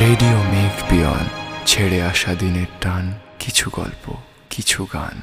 Radio মেঘ peon ছেড়ে আসা দিনের টান কিছু গল্প কিছু গান।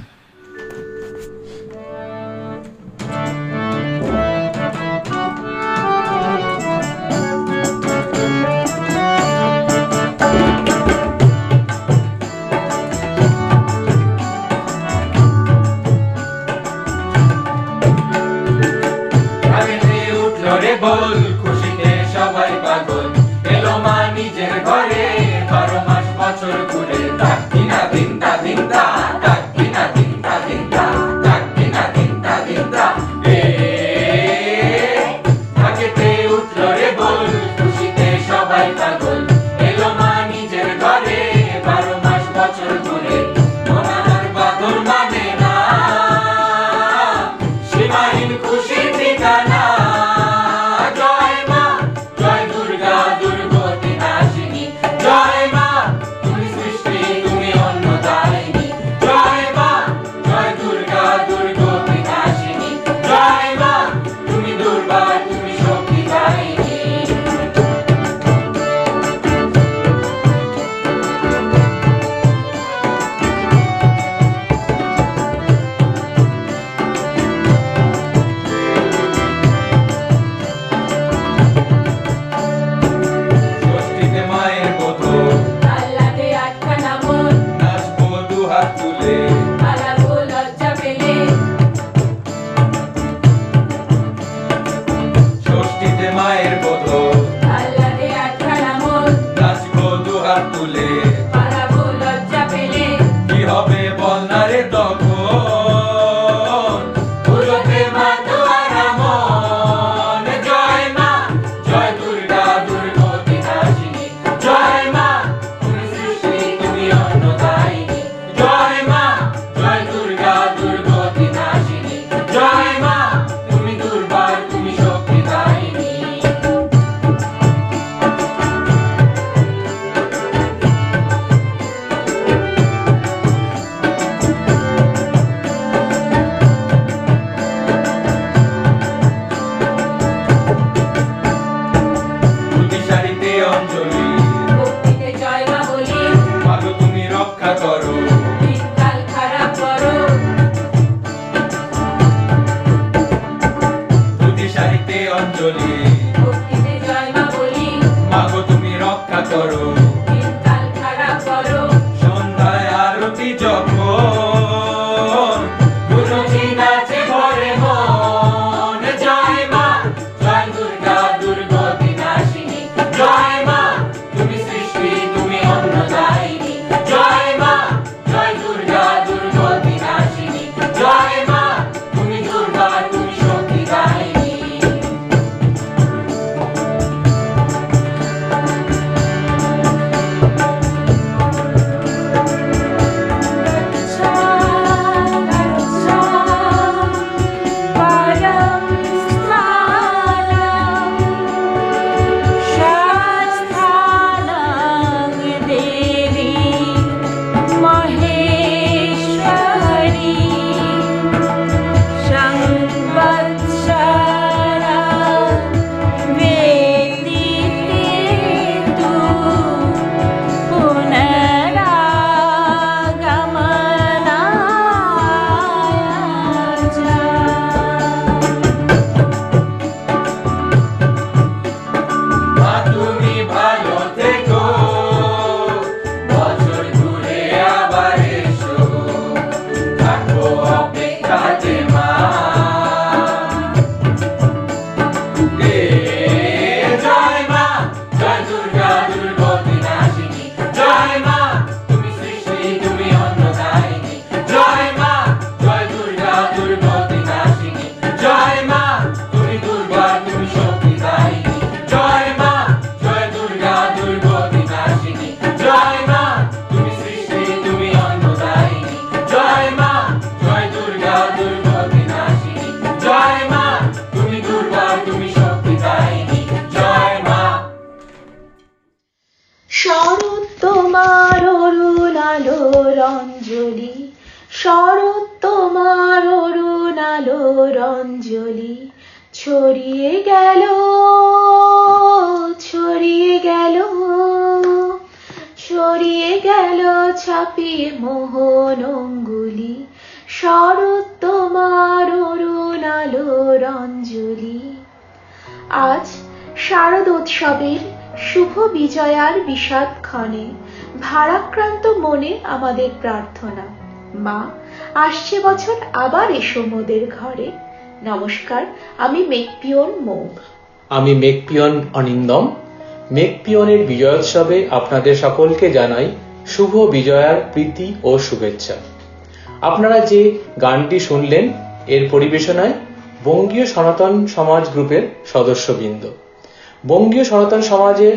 শারদোৎসবের শুভ বিজয়ার বিষাদ ক্ষণে ভারাক্রান্ত মনে আমাদের প্রার্থনা। মা, আসছে বছর আবার এসো মোদের ঘরে। নমস্কার, আমি মেকপিয়ন মৌ। আমি মেকপিয়ন অনিন্দম। মেকপিয়নের বিজয়োৎসবে আপনাদের সকলকে জানাই শুভ বিজয়ার প্রীতি ও শুভেচ্ছা। আপনারা যে গানটি শুনলেন, এর পরিবেশনায় বঙ্গীয় সনাতন সমাজ গ্রুপের সদস্যবৃন্দ। বঙ্গীয় সনাতন সমাজের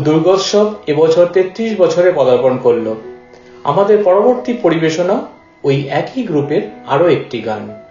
দুর্গোৎসব এবছর তেত্রিশ বছরে পদার্পণ করল। আমাদের পরবর্তী পরিবেশনা ওই একই গ্রুপের আরও একটি গান।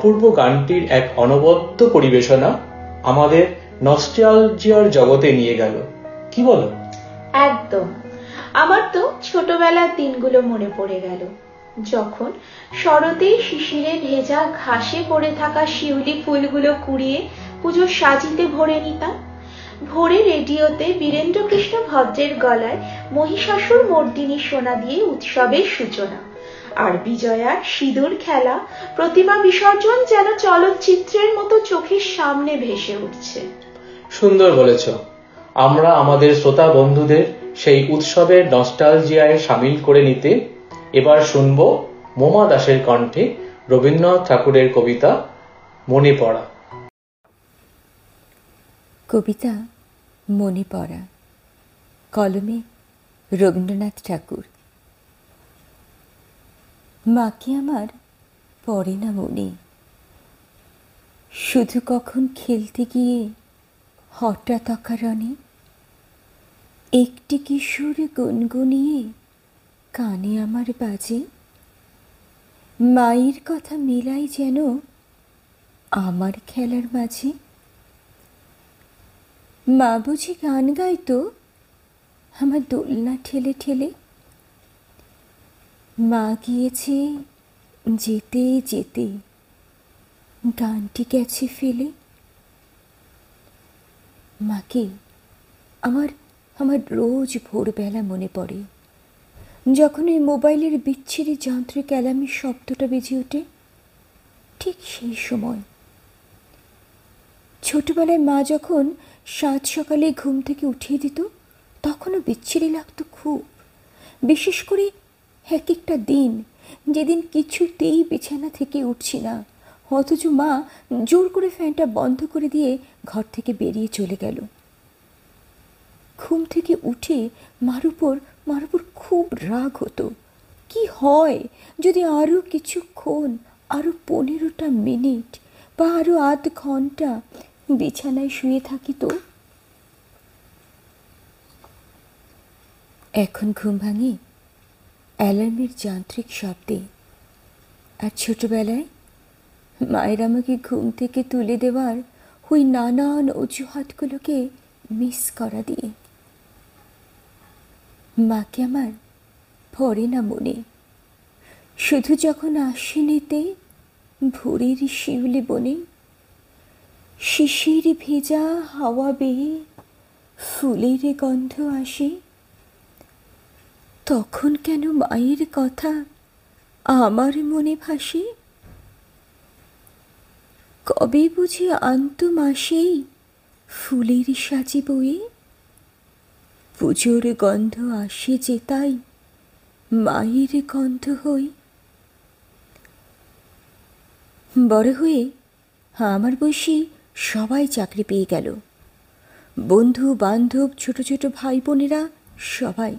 অপূর্ব গানটির এক অনবদ্য পরিবেশনা আমাদের নস্টালজিয়ার জগতে নিয়ে গেল। কি বলো? একদম। আমার তো ছোটবেলার দিনগুলো মনে পড়ে গেল। যখন শরতে শিশিরে ভেজা ঘাসে পড়ে থাকা শিউলি ফুলগুলো কুড়িয়ে পুজো সাজিতে ভরে নিতাম। ভোরে রেডিওতে বীরেন্দ্রকৃষ্ণ ভদ্রের গলায় মহিষাসুর মর্দিনী সোনা দিয়ে উৎসবের সূচনা। আর বিজয়ার সিঁদুর খেলা প্রতিমা বিসর্জন যেন চলচ্চিত্রের মতো চোখের সামনে ভেসে উঠছে। সুন্দর বলেছ। আমরা আমাদের শ্রোতা বন্ধুদের সেই উৎসবের নস্টালজিয়ায় সামিল করে নিতে এবার শুনব মোমা দাসের কণ্ঠে রবীন্দ্রনাথ ঠাকুরের কবিতা মনে পড়া। কবিতা মনে পড়া। কলমে রবীন্দ্রনাথ ঠাকুর। মাকে আমার পড়ে না মনে। শুধু কখন খেলতে গিয়ে হঠাৎ অকারণে একটি কিশোর গুনগুনিয়ে কানে আমার বাজে। মায়ের কথা মেলাই যেন আমার খেলার মাঝে। মা বুঝি গান গাইতো আমার দোলনা ঠেলে ঠেলে মা গিয়েছে, যেতে যেতে। গানটি গেছে ফেলে। মাকে আমার আমার রোজ ভোরবেলা মনে পড়ে। যখন ওই মোবাইলের বিচ্ছিরি যান্ত্রিক অ্যালার্মের শব্দটা বেজে ওঠে, ঠিক সেই সময়। ছোটবেলায় মা যখন সাত সকালে ঘুম থেকে উঠিয়ে দিত, তখনও বিচ্ছিরি লাগতো খুব। বিশেষ করে এক একটা দিন যেদিন কিছুতেই বিছানা থেকে উঠছি না, অথচ মা জোর করে ফ্যানটা বন্ধ করে দিয়ে ঘর থেকে বেরিয়ে চলে গেল। ঘুম থেকে উঠে মার উপর মার উপর খুব রাগ হতো। কি হয় যদি আরও কিছুক্ষণ, আরও পনেরোটা মিনিট বা আরও আধ ঘণ্টা বিছানায় শুয়ে থাকি তো? এখন ঘুম ভাঙে? অ্যালার্মের যান্ত্রিক শব্দে। আর ছোটবেলায় মায়ের আমাকে ঘুম থেকে তুলে দেওয়ার ওই নানান অজুহাতগুলোকে মিস করা দিয়ে। মাকে আমার পড়ে না মনে। শুধু যখন আশ্বিনেতে ভোরের শিউলি বনে, শিশির ভেজা হাওয়া বেয়ে ফুলের গন্ধ আসে তখন কেন মায়ের কথা আমার মনে ভাসে? কবে বুঝি আন্ত মাসেই ফুলের সাজে বয়ে? পুজোর গন্ধ আসে যে তাই মায়ের গন্ধ হই। বড় হয়ে আমার বয়সী সবাই চাকরি পেয়ে গেল। বন্ধু বান্ধব ছোট ছোট ভাই বোনেরা সবাই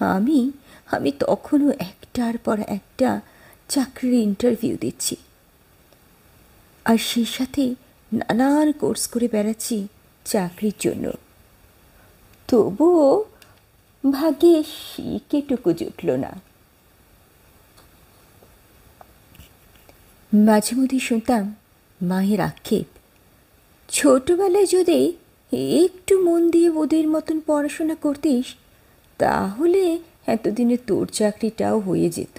আমি আমি তখনও একটার পর একটা চাকরির ইন্টারভিউ দিচ্ছি। আর সেই সাথে নানান কোর্স করে বেড়াচ্ছি চাকরির জন্য। তবুও ভাগ্যে শিকেটুকু জুটল না। মাঝে মধ্যে শুনতাম মায়ের আক্ষেপ। ছোটবেলায় যদি একটু মন দিয়ে ওদের মতন পড়াশোনা করতিস তাহলে এতদিনে তোর চাকরিটাও হয়ে যেত।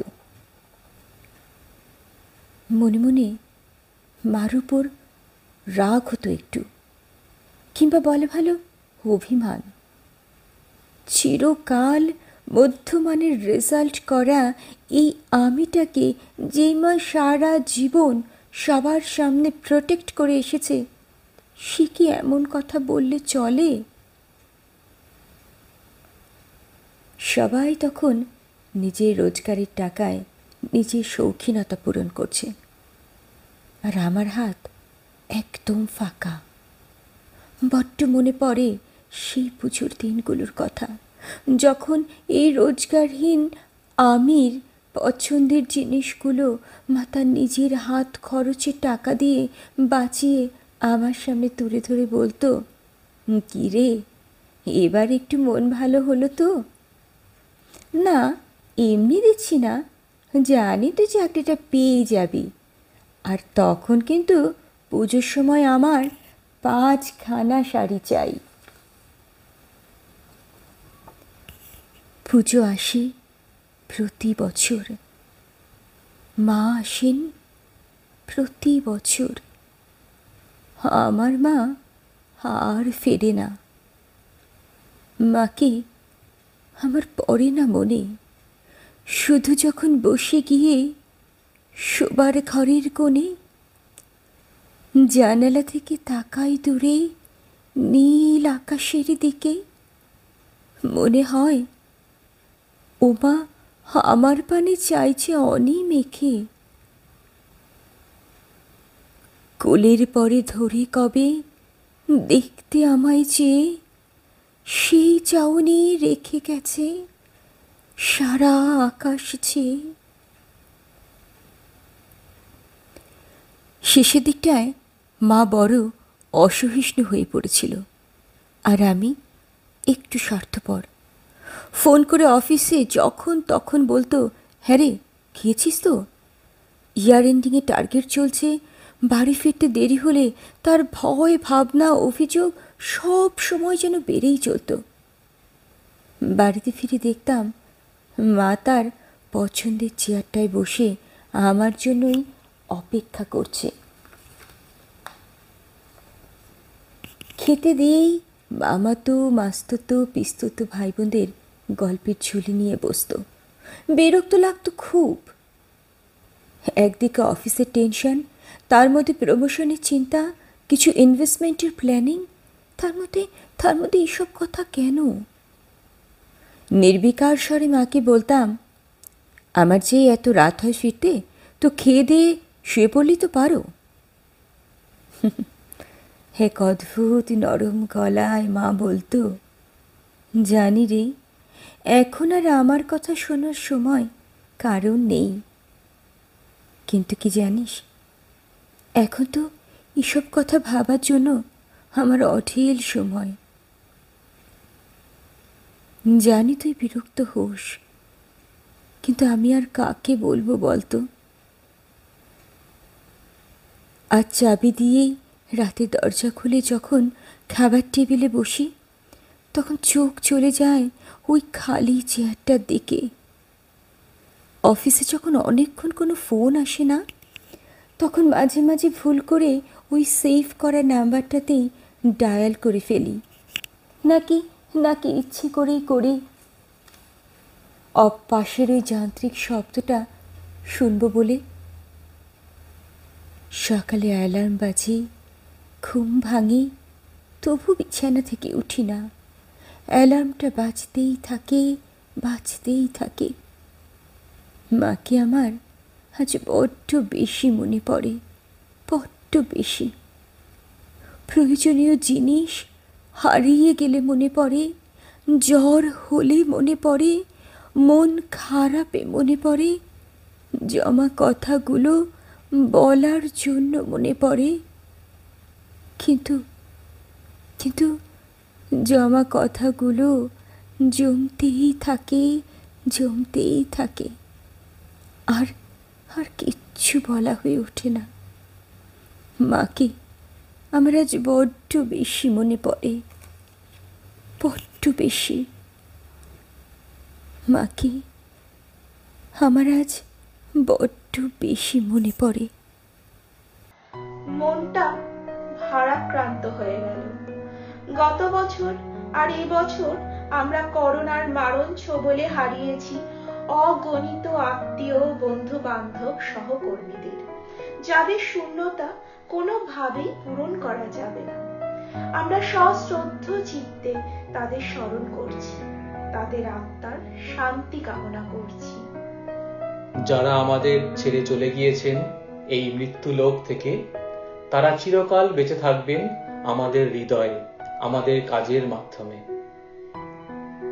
মনে মনে মার উপর রাগ হতো একটু, কিংবা বলে ভালো অভিমান। চিরকাল মধ্যমানের রেজাল্ট করা এই আমিটাকে যেই মা সারা জীবন সবার সামনে প্রোটেক্ট করে এসেছে, সে কি এমন কথা বললে চলে? সবাই তখন নিজের রোজগারের টাকায় নিজের শৌখিনতা পূরণ করছে। আর আমার হাত একদম ফাঁকা। বড্ড মনে পড়ে সেই পুজোর দিনগুলোর কথা। যখন এই রোজগারহীন আমির পছন্দের জিনিসগুলো মাতার নিজের হাত খরচে টাকা দিয়ে বাঁচিয়ে আমার সামনে তুলে ধরে বলতো কি রে এবার একটু মন ভালো হলো তো? না, এমনি দিচ্ছি না। জানি তো চাকরিটা পেয়ে যাবি। আর তখন কিন্তু পুজোর সময় আমার পাঁচখানা শাড়ি চাই। পুজো আসে প্রতি বছর। মা আসেন প্রতি বছর। আমার মা আর ফেরে না। মাকে আমার পড়ে না মনে। শুধু যখন বসে গিয়ে শোবার ঘরের কোণে জানালা থেকে তাকাই দূরে নীল আকাশের দিকে, মনে হয়, ওমা, আমার পানে চাইছে অনি মেখে। কোলের পরে ধরে কবে দেখতে আমায় চেয়ে সেই চাউনি রেখে গেছে, সারা আকাশ চেয়ে শেষের দিকটায় মা বড় অসহিষ্ণু হয়ে পড়েছিল, আর আমি একটু স্বার্থপর। ফোন করে অফিসে যখন তখন বলতো হ্যাঁ রে, খেয়েছিস তো? ইয়ার এন্ডিংয়ে টার্গেট চলছে, বাড়ি ফিরতে দেরি হলে তার ভয়, ভাবনা, অভিযোগ সব সময় যেন বেড়েই চলতো। বাড়িতে ফিরে দেখতাম মা তার পছন্দের চেয়ারটায় বসে আমার জন্যই অপেক্ষা করছে। খেতে দিয়েই মামাতো, মাস্ততো, পিস্ততো ভাই বোনদের গল্পের ঝুলি নিয়ে বসতো। বিরক্ত লাগতো খুব। একদিকে অফিসের টেনশন, তার মধ্যে প্রমোশনের চিন্তা, কিছু ইনভেস্টমেন্টের প্ল্যানিং তার মধ্যে তার মধ্যে এইসব কথা কেন? নির্বিকার স্বরে মাকে বলতাম, আমার যে এত রাত হয় ফিরতে, তো খেয়ে দিয়ে শুয়ে পড়লি তো পারো। এক অদ্ভুত নরম গলায় মা বলতো, জানি রে, এখন আর আমার কথা শোনার সময় কারণ নেই। কিন্তু কি জানিস, এখন তো এসব কথা ভাবার জন্য আমার অঢেল সময়। জানি তুই বিরক্ত হোস, কিন্তু আমি আর কাকে বলব বলতো? আর চাবি দিয়েই রাতে দরজা খুলে যখন খাবার টেবিলে বসি, তখন চোখ চলে যায় ওই খালি চেয়ারটার দিকে অফিসে যখন অনেকক্ষণ কোনো ফোন আসে না, তখন মাঝে মাঝে ভুল করে ওই সেভ করা নাম্বারটাতেই ডায়াল করে ফেলি। নাকি নাকি ইচ্ছে করেই করি। অপ পাশের ওই যান্ত্রিক শব্দটা শুনব বলে। সকালে অ্যালার্ম বাজি, ঘুম ভাঙি, তবু বিছানা থেকে উঠি না। অ্যালার্মটা বাজতেই থাকে বাজতেই থাকে। মাকে আমার আজ বড্ড বেশি মনে পড়ে, বড্ড বেশি। প্রয়োজনীয় জিনিস হারিয়ে গেলে মনে পড়ে, জ্বর হলে মনে পড়ে, মন খারাপে মনে পড়ে, জমা কথাগুলো বলার জন্য মনে পড়ে। কিন্তু কিন্তু জমা কথাগুলো জমতেই থাকে জমতেই থাকে। আর আর কিচ্ছু বলা হয়ে ওঠে না। মাকে আমার আজ বড্ড বেশি মনে পড়ে। বড্ড বেশি। মাকে, আমার আজ বড্ড বেশি মনে পড়ে। মনটা ভারাক্রান্ত হয়ে গেল। গত বছর আর এই বছর আমরা করোনার মারণ ছোবলে হারিয়েছি অগণিত আত্মীয় বন্ধু বান্ধব সহকর্মীদের। যাদের শূন্যতা কোনোভাবেই পূরণ করা যাবে না। আমরা সশ্রদ্ধ চিত্তে তাদের স্মরণ করছি, তাদের আত্মার শান্তি কামনা করছি। যারা আমাদের ছেড়ে চলে গিয়েছেন এই মৃত্যু লোক থেকে, তারা চিরকাল বেঁচে থাকবেন আমাদের হৃদয়ে, আমাদের কাজের মাধ্যমে।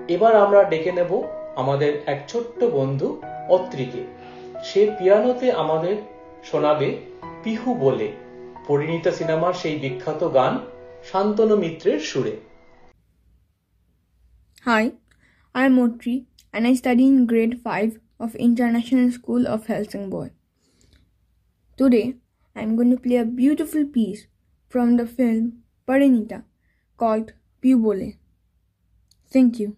এবার আমরা ডেকে নেব আমাদের এক ছোট্ট বন্ধু অত্রিকে। সে পিয়ানোতে আমাদের শোনাবে পিহু বলে। পরিণীতা সিনেমার সেই বিখ্যাত গান শান্তনু মিত্রের সুরে Hi, I'm Motri and I study in grade 5 of International School of Helsingborg. Today, I'm going to play a beautiful piece from the film Parinita called Pubole. Thank you.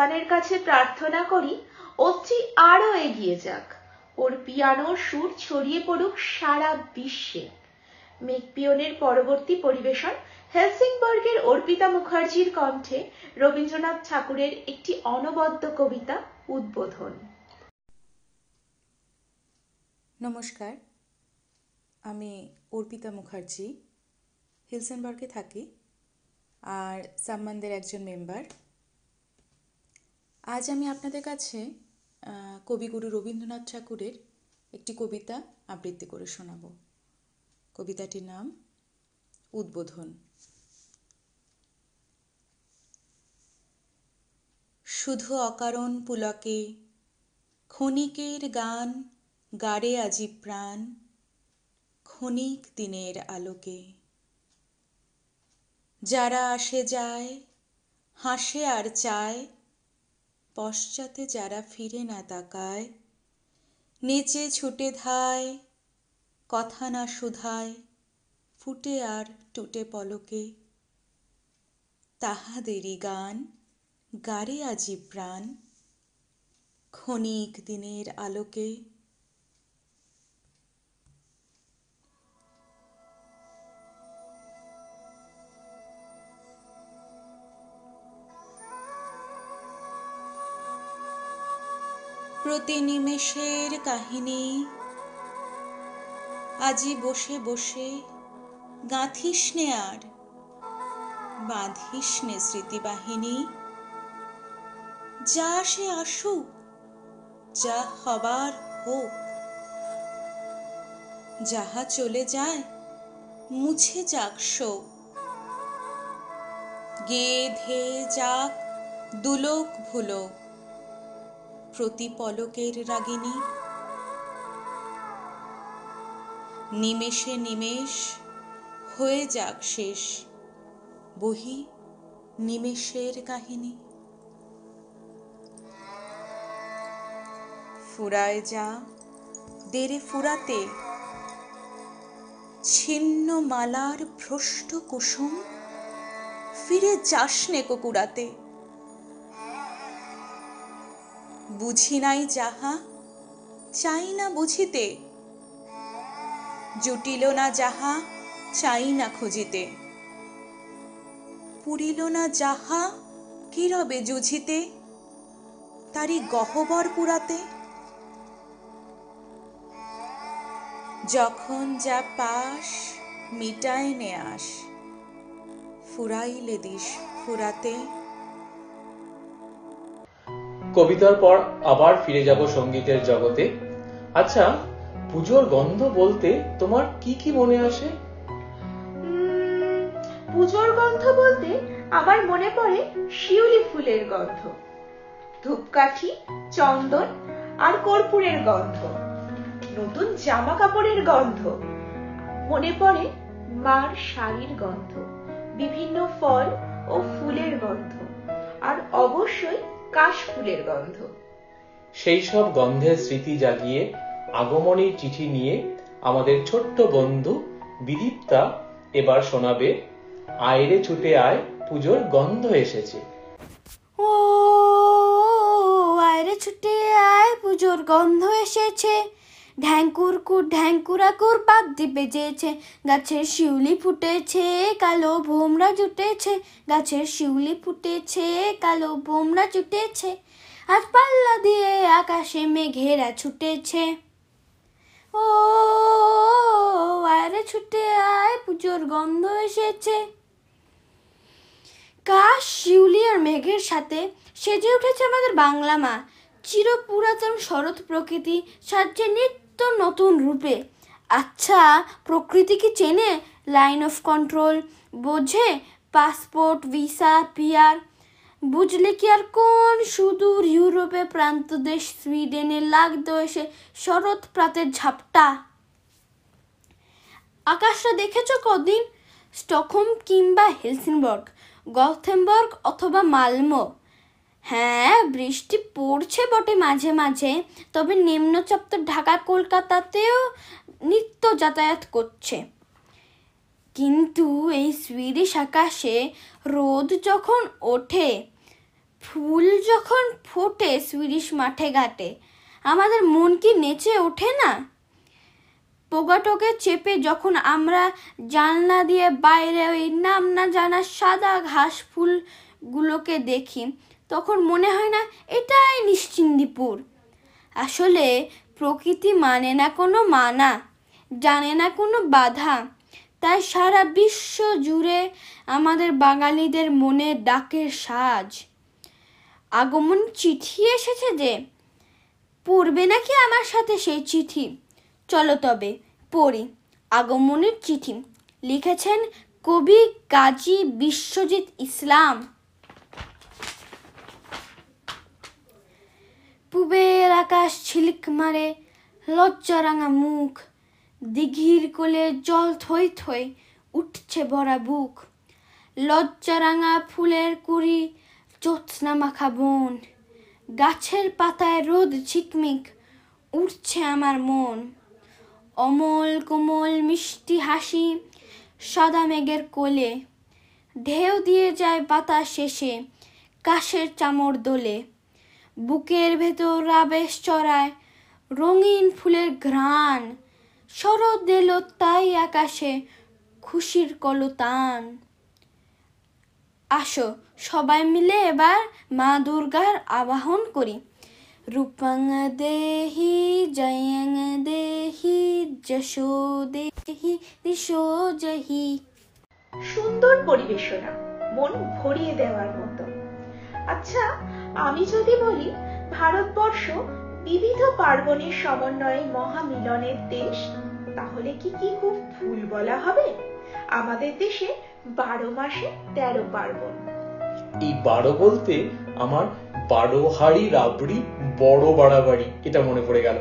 ভগবানের কাছে প্রার্থনা করি অত্রি আরও এগিয়ে যাক। ওর পিয়ানোর সুর ছড়িয়ে পড়ুক সারা বিশ্বে। মেকপিয়নের পরবর্তী পরিবেশন হেলসিংবর্গের অর্পিতা মুখার্জির কণ্ঠে রবীন্দ্রনাথ ঠাকুরের একটি অনবদ্য কবিতা উদ্বোধন। নমস্কার, আমি অর্পিতা মুখার্জি হিলসেনবার্গে থাকি, আর সাম্মানদের একজন মেম্বার। আজ আমি আপনাদের কাছে কবিগুরু রবীন্দ্রনাথ ঠাকুরের একটি কবিতা আবৃত্তি করে শোনাব। কবিতাটির নাম, উদ্বোধন। শুধু অকারণ পুলকে, ক্ষণিকের গান গাড়ে আজি প্রাণ, ক্ষণিক দিনের আলোকে। যারা আসে যায়, হাসে আর চায় পশ্চাতে যারা ফিরে না তাকায়, নেচে ছুটে ধায়, কথা না শুধায়, ফুটে আর টুটে পলকে। তাহাদেরই গান গারে আজি প্রাণ, ক্ষণিক দিনের আলোকে। প্রতি নিমেষের কাহিনী। আজি বসে বসে গাঁথিস নে আর, বাঁধিস নে স্মৃতিবাহিনী। যা সে আসুক, যা হবার হোক, যাহা চলে যায় মুছে যাক শোক। গে ধে যাক দুলোক ভুলোক প্রতি পলকের রাগিনী। নিমেষে নিমেষ, হয়ে যাক শেষ বহি নিমেষের কাহিনী। ফুরায় যা, দেরে ফুরাতে ছিন্ন মালার ভ্রষ্ট কুসুম, ফিরে যাস নে কুকুরাতে। বুঝি নাই যাহা, চাই না বুঝিতে। জুটিল না যাহা, চাই না খুঁজিতে। পুরিল না যাহা, কি রবে জুঝিতে তারি গহ্বর পুরাতে। যখন যা পাস, মিটায় নে আস ফুরাইলে দিস ফুরাতে। কবিতার পর আবার ফিরে যাব সঙ্গীতের জগতে। আচ্ছা পুজোর গন্ধ বলতে তোমার কি কি মনে আসে? পুজোর গন্ধ বলতে আমার মনে পড়ে শিউলি ফুলের গন্ধ, ধূপকাঠি, চন্দন আর কর্পূরের গন্ধ, নতুন জামা কাপড়ের গন্ধ, মনে পড়ে মার শাড়ির গন্ধ, বিভিন্ন ফল ও ফুলের গন্ধ, আর অবশ্যই কাশ ফুলের গন্ধ। সেই সব গন্ধের স্মৃতি জাগিয়ে আগমনী চিঠি নিয়ে আমাদের ছোট্ট বন্ধু বিদীপ্তা এবার শোনাবে আয়রে ছুটে আয় পুজোর গন্ধ এসেছে। ও আয়রে ছুটে আয় পুজোর গন্ধ এসেছে। ঢ্যাঙ্কুর কুর, ঢ্যাঙ্কুরা কুর বাদ্যি বেজেছে গাছের শিউলি ফুটেছে, কালো ভোমরা জুটেছে। গাছের শিউলি ফুটেছে, কালো ভোমরা জুটেছে। আজ পাল্লা দিয়ে আকাশে মেঘেরা ছুটেছে। ও, আরে ছুটে আয়, পুজোর গন্ধ এসেছে। কাশ, শিউলি আর মেঘের সাথে সেজে উঠেছে আমাদের বাংলা মা। চির পুরাতন শরৎ প্রকৃতি সাজছে নিত্য নতুন রূপে। আচ্ছা প্রকৃতি কি চেনে? লাইন অফ কন্ট্রোল বোঝে? পাসপোর্ট ভিসা পিয়ার বুঝলে কি আর কোন? সুদূর ইউরোপে প্রান্ত দেশ, সুইডেনে লাগতো এসে শরৎ প্রাতের ঝাপটা। আকাশটা দেখেছ কদিন? স্টকহোম কিংবা হেলসিনবর্গ গথেনবর্গ অথবা মালমো। হ্যাঁ বৃষ্টি পড়ছে বটে মাঝে মাঝে, তবে নিম্নচাপ তো ঢাকা, কলকাতাতেও নিত্য যাতায়াত করছে। কিন্তু এই সুইডিশ আকাশে রোদ যখন ওঠে, ফুল যখন ফোটে সুইডিশ মাঠে ঘাটে, আমাদের মন কি নেচে ওঠে না? পোগাটোকে চেপে যখন আমরা জানলা দিয়ে বাইরে ওই নাম না জানা সাদা ঘাস ফুলগুলোকে দেখি তখন মনে হয় না এটাই নিশ্চিন্দিপুর। আসলে প্রকৃতি মানে না কোনো মানা, জানে না কোনো বাধা। তাই সারা বিশ্ব জুড়ে আমাদের বাঙালিদের মনে ডাকের সাজ। আগমন চিঠি এসেছে যে, পড়বে নাকি আমার সাথে সেই চিঠি? চলো তবে, পড়ি। আগমনের চিঠি লিখেছেন কবি কাজী বিশ্বজিৎ ইসলাম। পুবের আকাশ ছিলিক মারে লজ্জারাঙা মুখ। দিঘির কোলে জল থই থই উঠছে ভরা বুক। লজ্জারাঙা ফুলের কুড়ি জ্যোৎস্না মাখা বন। গাছের পাতায় রোদ ঝিকমিক উঠছে আমার মন। অমল কোমল মিষ্টি হাসি সাদা মেঘের কোলে। ঢেউ দিয়ে যায় বাতাস শেষে কাশের চামড় দোলে। বুকের ভেতর আবেশ চড়ায়, রঙিন ফুলের ঘ্রাণ, শরৎ এলো তাই আকাশে খুশির কলতান। আসো সবাই মিলে এবার মা দুর্গার আবাহন করি। রূপং দেহি, জয়ং দেহি, যশো দেহি, দিশো জহি। সুন্দর পরিবেশনা, মন ভরিয়ে দেওয়ার মতো। আচ্ছা আমি যদি বলি ভারতবর্ষ বিবিধ পার্বণের সমন্বয়ে মহামিলনের দেশ তাহলে কি কি খুব ভুল বলা হবে? আমাদের দেশে বারো মাসে তেরো পার্বণ। এই বারো বলতে আমার বারো হাড়ি রাবড়ি বড় বাড়াবাড়ি এটা মনে পড়ে গেল।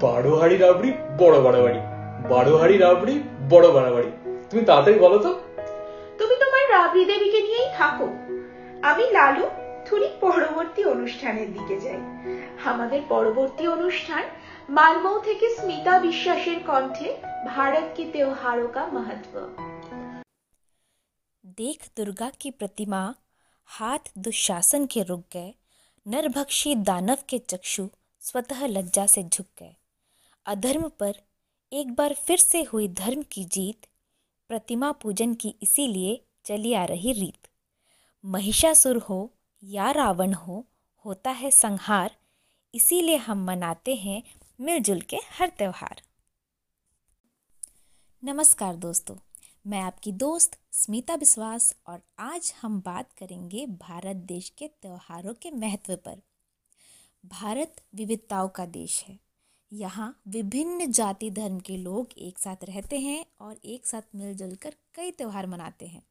বারো হাড়ি রাবড়ি বড় বাড়াবাড়ি বারো হাড়ি রাবড়ি বড় বাড়াবাড়ি। তুমি তাড়াতাড়ি বলো তো। তুমি তোমার রাবড়ি দেবীকে নিয়েই থাকো। আমি লালু থুরি পরবর্তী অনুষ্ঠানের দিকে যাই আমাদের পরবর্তী অনুষ্ঠান মালমৌ থেকে স্মিতা বিশ্বাসের কণ্ঠে ভারত কি त्योहारों का महत्व देख दुर्गा की प्रतिमा हाथ दुशासन के रुक गए नरभक्षी दानव के चक्षु स्वतः लज्जा से झुक गए अधर्म पर एक बार फिर से हुई धर्म की जीत प्रतिमा पूजन की इसीलिए चली आ रही रीत महिषासुर हो या रावण हो, होता है संहार। इसीलिए हम मनाते हैं मिलजुल के हर त्यौहार। नमस्कार दोस्तों, मैं आपकी दोस्त स्मिता विश्वास और आज हम बात करेंगे भारत देश के त्योहारों के महत्व पर। भारत विविधताओं का देश है। यहाँ विभिन्न जाति धर्म के लोग एक साथ रहते हैं और एक साथ मिलजुल कर कई त्यौहार मनाते हैं।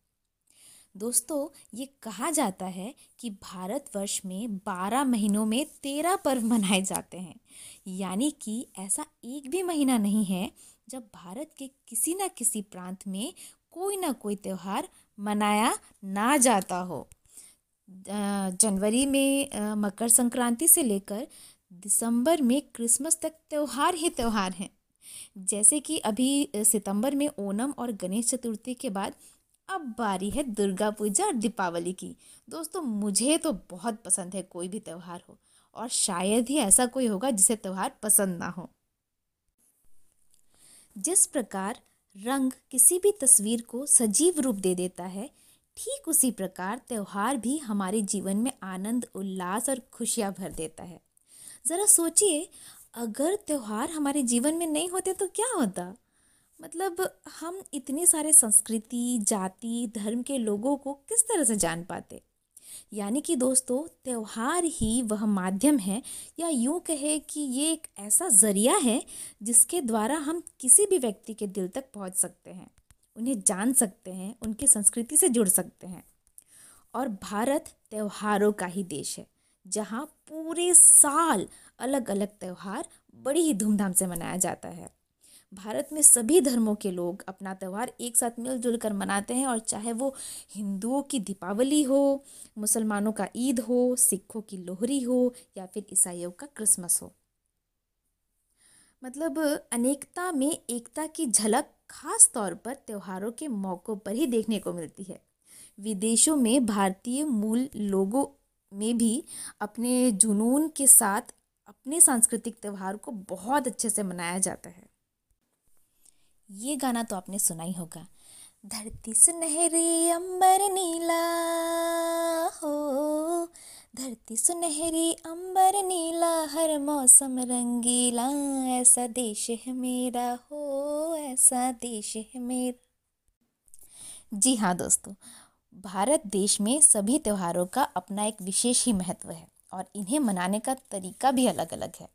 दोस्तों, ये कहा जाता है कि भारतवर्ष में बारह महीनों में तेरह पर्व मनाए जाते हैं। यानी कि ऐसा एक भी महीना नहीं है जब भारत के किसी न किसी प्रांत में कोई ना कोई त्यौहार मनाया ना जाता हो। जनवरी में मकर संक्रांति से लेकर दिसंबर में क्रिसमस तक त्यौहार ही त्यौहार हैं। जैसे कि अभी सितंबर में ओणम और गणेश चतुर्थी के बाद अब बारी है दुर्गा पूजा और दीपावली की। दोस्तों, मुझे तो बहुत पसंद है कोई भी त्यौहार हो, और शायद ही ऐसा कोई होगा जिसे त्यौहार पसंद ना हो। जिस प्रकार रंग किसी भी तस्वीर को सजीव रूप दे देता है, ठीक उसी प्रकार त्यौहार भी हमारे जीवन में आनंद, उल्लास और खुशियाँ भर देता है। ज़रा सोचिए, अगर त्यौहार हमारे जीवन में नहीं होते तो क्या होता? मतलब हम इतने सारे संस्कृति, जाति, धर्म के लोगों को किस तरह से जान पाते? यानी कि दोस्तों, त्यौहार ही वह माध्यम है, या यूँ कहे कि ये एक ऐसा ज़रिया है जिसके द्वारा हम किसी भी व्यक्ति के दिल तक पहुँच सकते हैं, उन्हें जान सकते हैं, उनकी संस्कृति से जुड़ सकते हैं। और भारत त्योहारों का ही देश है, जहाँ पूरे साल अलग अलग त्यौहार बड़ी ही धूमधाम से मनाया जाता है। भारत में सभी धर्मों के लोग अपना त्यौहार एक साथ मिलजुल कर मनाते हैं और चाहे वो हिंदुओं की दीपावली हो, मुसलमानों का ईद हो, सिखों की लोहरी हो या फिर ईसाइयों का क्रिसमस हो। मतलब अनेकता में एकता की झलक खास तौर पर त्योहारों के मौक़ों पर ही देखने को मिलती है। विदेशों में भारतीय मूल लोगों में भी अपने जुनून के साथ अपने सांस्कृतिक त्यौहार को बहुत अच्छे से मनाया जाता है। ये गाना तो आपने सुना ही होगा। धरती सुनहरी अंबर नीला हो, धरती सुनहरी अंबर नीला, हर मौसम रंगीला, ऐसा देश है मेरा हो, ऐसा देश है मेरा। जी हाँ दोस्तों, भारत देश में सभी त्योहारों का अपना एक विशेष ही महत्व है और इन्हें मनाने का तरीका भी अलग अलग है।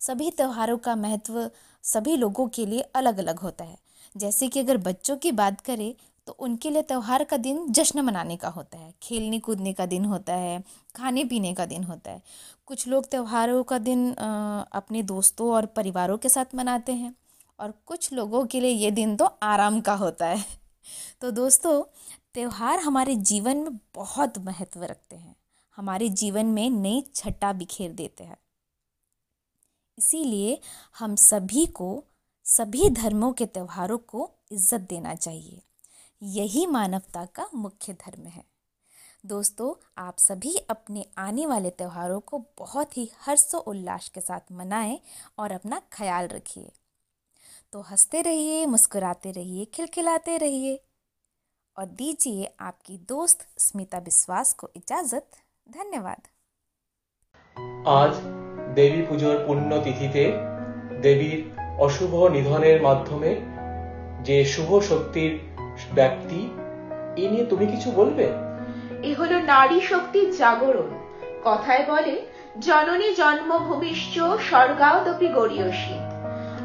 सभी त्योहारों का महत्व सभी लोगों के लिए अलग अलग होता है। जैसे कि अगर बच्चों की बात करें तो उनके लिए त्यौहार का दिन जश्न मनाने का होता है। खेलने कूदने का दिन होता है, खाने पीने का दिन होता है। कुछ लोग त्योहारों का दिन अपने दोस्तों और परिवारों के साथ मनाते हैं और कुछ लोगों के लिए ये दिन तो आराम का होता है। तो दोस्तों, त्यौहार हमारे जीवन में बहुत महत्व रखते हैं। हमारे जीवन में नई छटा बिखेर देते हैं। इसीलिए हम सभी को, सभी धर्मों के त्योहारों को इज़्ज़त देना चाहिए। यही मानवता का मुख्य धर्म है। दोस्तों, आप सभी अपने आने वाले त्योहारों को बहुत ही हर्षो उल्लास के साथ मनाएँ और अपना ख्याल रखिए। तो हँसते रहिए, मुस्कुराते रहिए, खिलखिलाते रहिए और दीजिए आपकी दोस्त स्मिता विश्वास को इजाज़त। धन्यवाद। আজ দেবী পুজোর পুণ্যতিথিতে দেবীর অশুভ নিধনের মাধ্যমে যে শুভ শক্তির ব্যাপ্তি, এ নিয়ে তুমি কিছু বলবে? এ হলো নারী শক্তির জাগরণ। কথায় বলে, জননী জন্মভূমিশ্চ স্বর্গাদপি গড়িয়সী।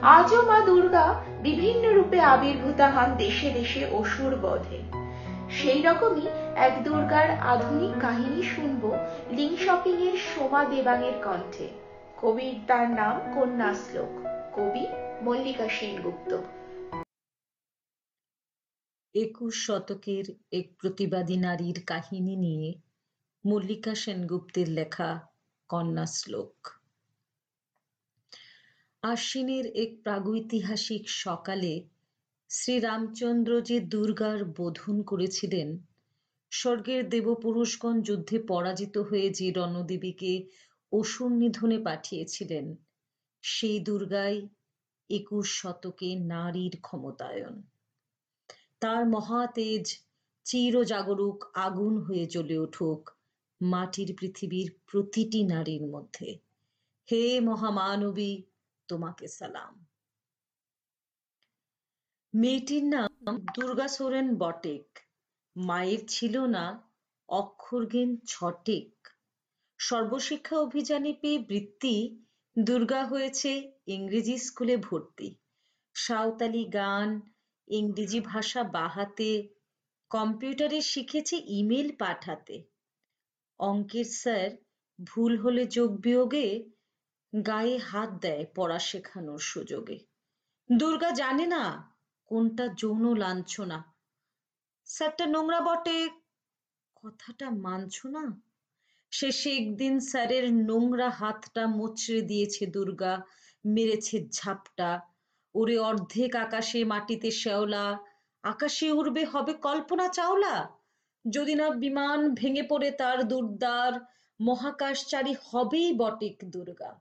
আজও মা দুর্গা বিভিন্ন রূপে আবির্ভূতা হন দেশে দেশে অসুর বধে। সেই রকমই এক দুর্গার আধুনিক কাহিনী শুনব লিং শপিং এর সোমা দেবাঙের কণ্ঠে। কবির তার নাম কন্যা শ্লোক কবি মল্লিকা সেনগুপ্ত। একুশ শতকের এক প্রতিবাদী নারীর কাহিনী নিয়ে মল্লিকা সেনগুপ্তের লেখা কন্যা শ্লোক আশ্বিনের এক প্রাগৈতিহাসিক সকালে শ্রীরামচন্দ্র যে দুর্গার বোধন করেছিলেন, স্বর্গের দেবপুরুষগণ যুদ্ধে পরাজিত হয়ে যে রণদেবীকে অসুর নিধনে পাঠিয়েছিলেন সেই দুর্গাই একুশ শতকে নারীর ক্ষমতায়ন। তার মহাতেজ চিরজাগরুক আগুন হয়ে জ্বলে উঠুক মাটির পৃথিবীর প্রতিটি নারীর মধ্যে। হে মহামানবী, তোমাকে সালাম। মেয়েটির নাম দুর্গা সোরেন বটেক। মায়ের ছিল না অক্ষরজ্ঞান ছটেক। সর্বশিক্ষা অভিযানে পেয়ে বৃত্তি, দুর্গা হয়েছে ইংরেজি স্কুলে ভর্তি। সাঁওতালি গান, ইংরেজি ভাষা বাহাতে, কম্পিউটারে শিখেছে ইমেল পাঠাতে। অঙ্কের স্যার ভুল হলে যোগ বিয়োগে গায়ে হাত দেয় পড়া শেখানোর সুযোগে। দুর্গা জানে না কোনটা যৌন লাঞ্ছনা। স্যারটা নোংরা বটে, কথাটা মানছ না? শেষে একদিন স্যারের নোংরা হাতটা মোচড়ে দিয়েছে দুর্গা, মেরেছে ঝাপটা। ওরে অর্ধেক আকাশে মাটিতে শেওলা আকাশে উড়বে হবে কল্পনা চাওলা। যদি না বিমান ভেঙে পড়ে তার দুর্দার, মহাকাশচারী হবেই বটেক দুর্গা।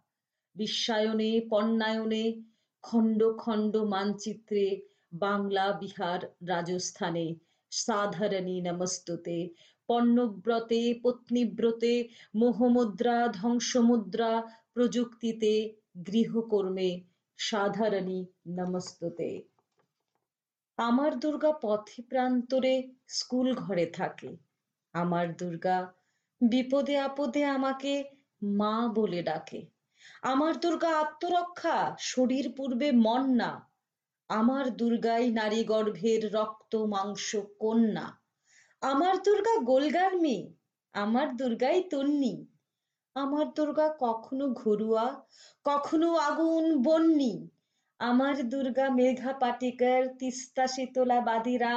বিশ্বায়নে, পণ্যায়নে, খণ্ড খণ্ড মানচিত্রে, বাংলা বিহার রাজস্থানে, সাধারণী নমস্তুতে। পণ্যব্রতে, পত্নীব্রতে, মোহমুদ্রা, ধ্বংসমুদ্রা প্রযুক্তিতে গৃহকর্মে। সাধারণী, নমস্তুতে। আমার দুর্গা পথে প্রান্তরে স্কুল ঘরে থাকে। আমার দুর্গা বিপদে আপদে আমাকে মা বলে ডাকে। আমার দুর্গা আত্মরক্ষা, শরীর পূর্বে মন না আমার দুর্গাই নারী গর্ভের রক্ত, মাংস, কন্যা। আমার দুর্গা মেয়ে, আমার দুর্গাই তন্নি। আমার দুর্গা কখনো ঘরুয়া, কখনো আগুন বন্যি আমার দুর্গা মেঘা পাটিকার, তিস্তা শীতলা বাদিরা।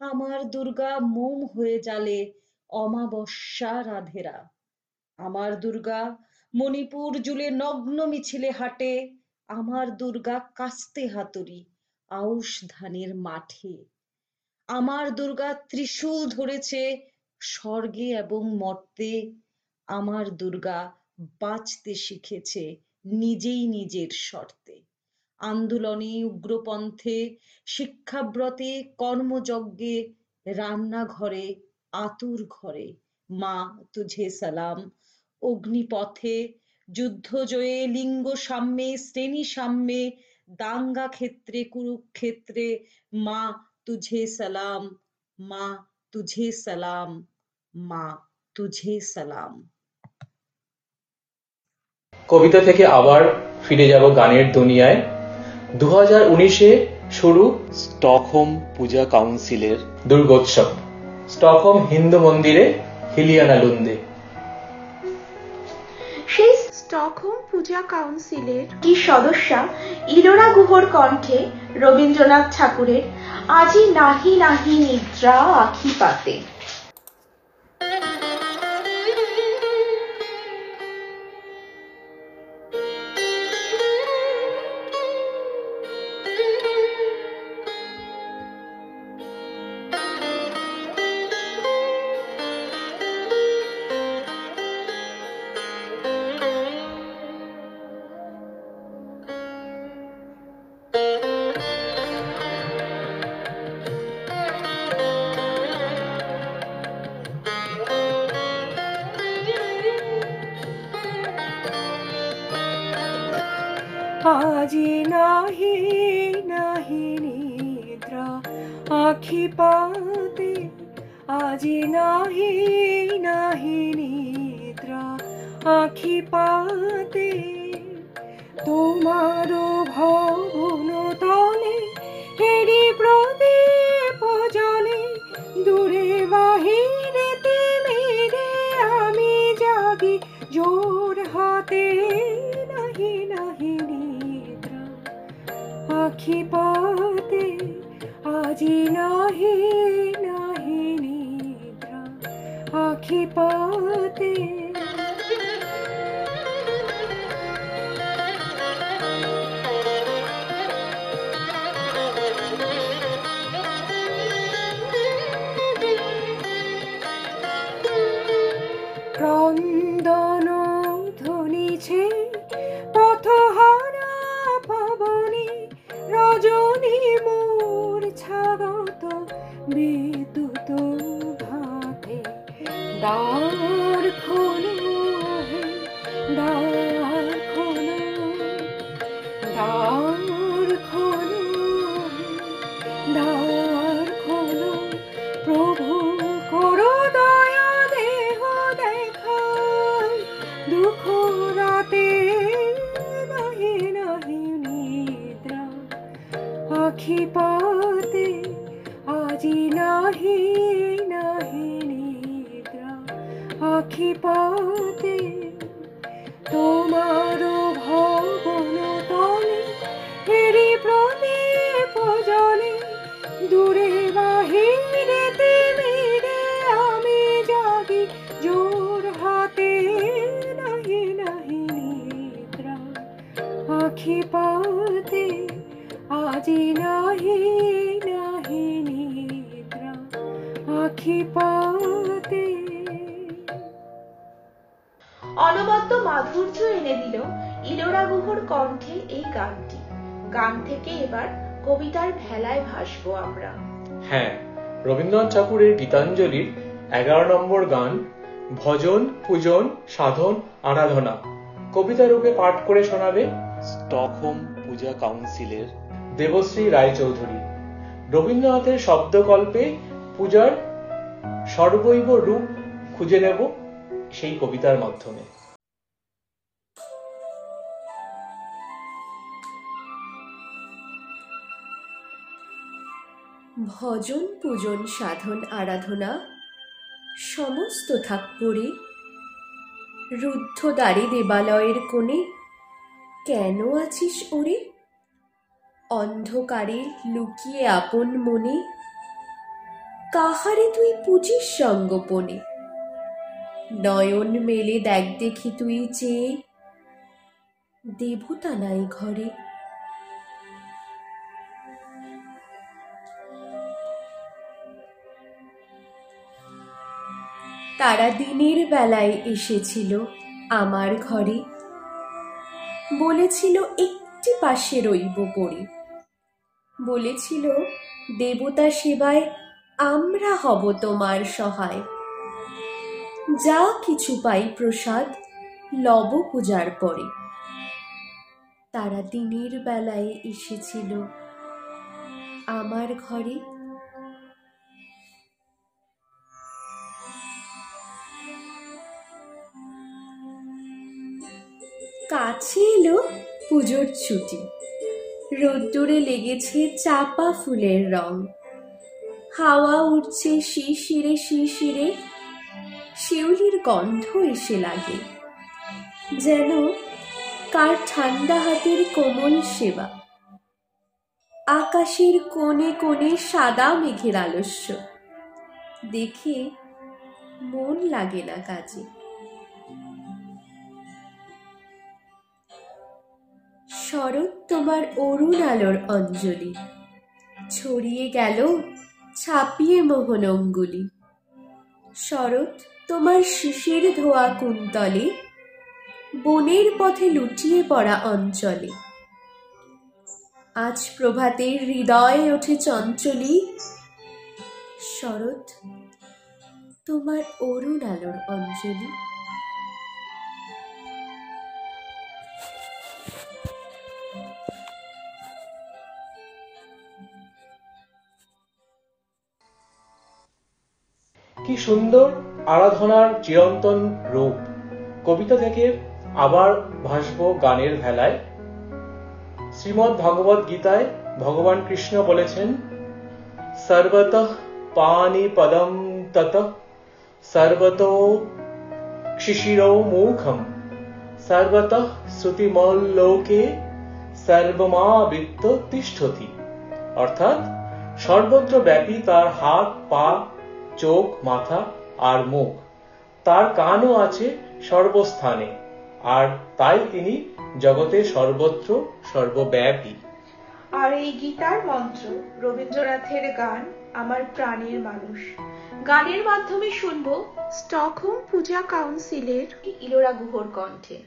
আমার দুর্গা মোম হয়ে জালে অমাবস্যা রাধেরা। আমার দুর্গা মণিপুর জুলে নগ্ন মিছিলে হাঁটে। আমার দুর্গা কাস্তে হাতুড়ি, আউশ ধানের মাঠে। আমার দুর্গা ত্রিশূল ধরেছে স্বর্গে এবং মর্তে। আমার দুর্গা বাঁচতে শিখেছে নিজেই নিজের শর্তে। আন্দোলনে উগ্রপন্থে, শিক্ষাব্রতে, কর্মযজ্ঞে, রান্নাঘরে, আতুর ঘরে। মা, তুঝে সালাম। অগ্নিপথে যুদ্ধ জয়ে লিঙ্গ সাম্যে, শ্রেণি সাম্যে, দাঙ্গা ক্ষেত্রে, কুরুক্ষেত্রে মা তুঝে সালাম মা তুঝে সালাম মা তুঝে সালাম কবিতা থেকে আবার ফিরে যাব গানের দুনিয়ায়। দু হাজার উনিশে শুরু স্টকহোম পূজা কাউন্সিলের দুর্গোৎসব। স্টকহোম হিন্দু মন্দিরে হিলিয়ানা লুন্দে স্টকহোম পূজা কাউন্সিলের কি সদস্যা? ইলোরা গুহর কণ্ঠে রবীন্দ্রনাথ ঠাকুরের, আজি নাহি নাহি নিদ্রা আখি পাতে। আখি পাতে আজি নাহি নাহি নিদ্রা আখি পাতে পাতে। অনবদ্য মাধুর্য এনে দিল ইলোরা গুহর কণ্ঠে এই গানটি। গান থেকে এবার কবিতার ভেলায় ভাসবো আমরা। হ্যাঁ রবীন্দ্রনাথ ঠাকুরের গীতাঞ্জলির এগারো নম্বর গান ভজন পূজন সাধন আরাধনা। কবিতা রূপে পাঠ করে শোনাবে স্টকহোম পূজা কাউন্সিলের দেবশ্রী রায়চৌধুরী। রবীন্দ্রনাথের শব্দকল্পে পূজার সর্বৈব রূপ খুঁজে নেব সেই কবিতার মাধ্যমে। ভজন, পূজন, সাধন, আরাধনা, সমস্ত থাক পড়ে রুদ্ধ দ্বারে দেবালয়ের কোণে, কেন আছিস ওরে? অন্ধকারে লুকিয়ে আপন মনে কাহারে তুই পুজিস সঙ্গোপনে নয়ন মেলে দেখ দেখি তুই চেয়ে দেবতা নাই ঘরে। তারা দিনের বেলায় এসেছিল আমার ঘরে। বলেছিল একটি পাশে রইব পড়ে। বলেছিল, দেবতা সেবায় আমরা হব তোমার সহায়। যা কিছু পাই প্রসাদ, লব পূজার পরে। তারা দিনের বেলায় এসেছিল আমার ঘরে। কাছে এলো পুজোর ছুটি। রোদ্দুরে লেগেছে চাপা ফুলের রং। হাওয়া উঠছে শিশিরে শিশিরে শিউলির গন্ধ এসে লাগে। যেন কার ঠান্ডা হাতের কোমল সেবা। আকাশের কোণে কোণে সাদা মেঘের আলস্য। দেখে মন লাগে না কাজে। শরৎ তোমার অরুণ আলোর অঞ্জলি। ছড়িয়ে গেল ছাপিয়ে মোহন অঙ্গুলি। শরৎ, তোমার শিশির ধোয়া কুন্তলে, বনের পথে লুটিয়ে পড়া অঞ্চলে। আজ প্রভাতের হৃদয়ে ওঠে চঞ্চলি। শরৎ, তোমার অরুণ আলোর অঞ্জলি। সুন্দর আরাধনার চিরন্তন রূপ। কবিতা থেকে আবার ভাসব গানের ভেলায়। শ্রীমদ্ ভগবত গীতায় ভগবান কৃষ্ণ বলেছেন, সর্বত পানি পদম তত সর্বত শিশিরো মুখম সর্বত শ্রুতিমল্লোকে সর্বমাবৃত্ত তিষ্ঠতি। অর্থাৎ সর্বত্র ব্যাপী তার হাত, পা চোখ, মাথা আর মুখ। তার কানও আছে সর্বস্থানে, আর তাই তিনি জগতে সর্বত্র সর্বব্যাপী। আর এই গীতার মন্ত্র, রবীন্দ্রনাথের গান আমার প্রাণের মানুষ। গানের মাধ্যমে শুনব স্টকহোম পূজা কাউন্সিলের ইলোরা গুহর কণ্ঠে।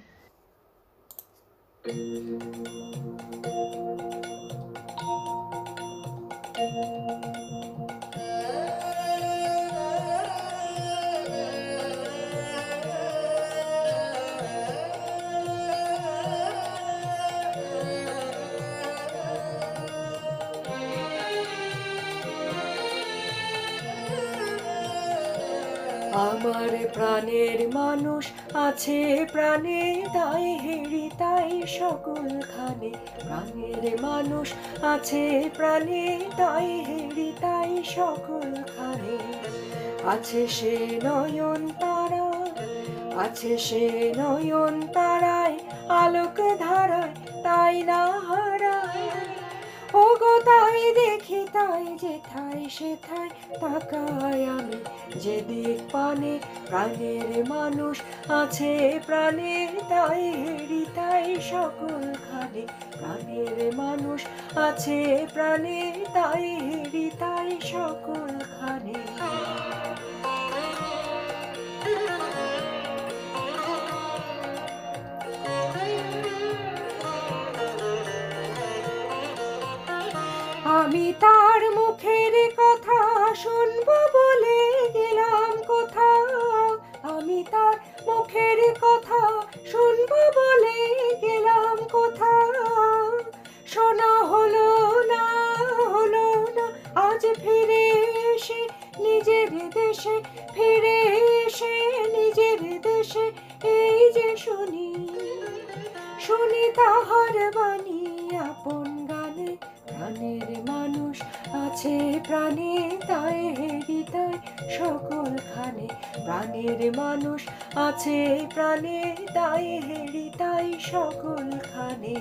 আমার প্রাণের মানুষ আছে প্রাণে, তাই হেরি, তাই সকলখানে। প্রাণের মানুষ আছে প্রাণে, তাই হেরি, তাই সকলখানে। আছে সে নয়ন তারা, আছে সে নয়ন তারায়, আলোক ধারায়, তাই না হারায়? ও তাই দেখি, তাই যেথায় সেথায় তাকায় আমি যে দিক পানে, প্রাণের মানুষ আছে প্রাণে, তাই হেরি তাই সকল খানে। প্রাণের মানুষ আছে প্রাণে, তাই হেরি তাই সকলখানে সকলখানে প্রাণের মানুষ আছে, প্রাণে তাই হেরি, তাই সকলখানে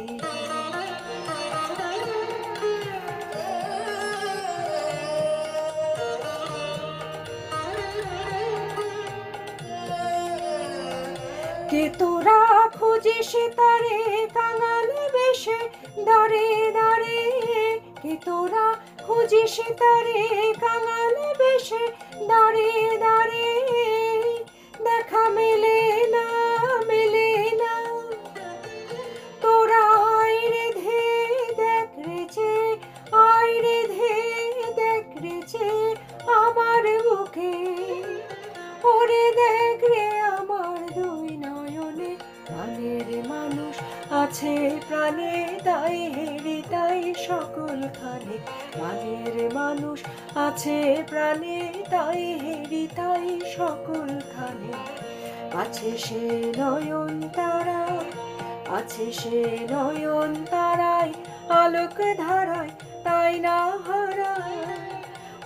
কে তোরা খুঁজিস তারে, কাঙাল বেশে দাঁড়ে দাঁড়ে কে তোরা খুঁজিস তারে, কাঙাল বেশে দাঁড়িয়ে দাঁড়িয়ে দেখা মেলে না। আছে প্রাণে, তাই হেরি, তাই সকল খানে। আছে সে নয়ন তারা আছে সে নয়ন তারায়, আলোক ধারায় তাই না হারায়।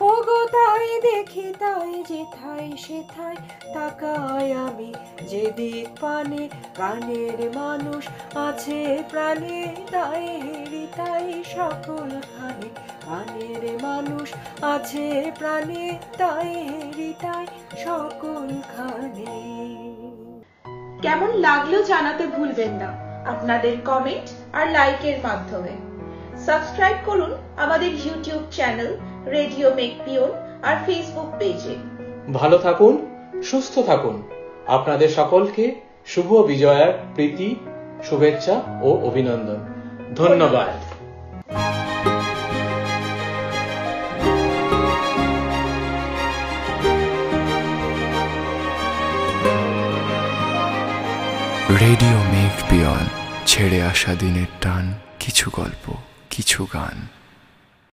ও তাই দেখি, তাই যেথায় সেথায় তাকায় আমি। যে দিক পানে প্রাণের মানুষ আছে প্রাণে, তাই তাই সকলখানে প্রাণের মানুষ আছে প্রাণে তাই হেরি তাই সকলখানে কেমন লাগল জানাতে ভুলবেন না। আপনাদের কমেন্ট আর লাইকের মাধ্যমে। সাবস্ক্রাইব করুন আমাদের ইউটিউব চ্যানেল রেডিও মেকপিওন আর ফেসবুক পেজে ভালো থাকুন সুস্থ থাকুন। আপনাদের সকলকে শুভ বিজয়ার প্রীতি শুভেচ্ছা ও অভিনন্দন। ধন্যবাদ। রেডিও মেঘ পিয়ন ছেড়ে আসা দিনের টান কিছু গল্প কিছু গান।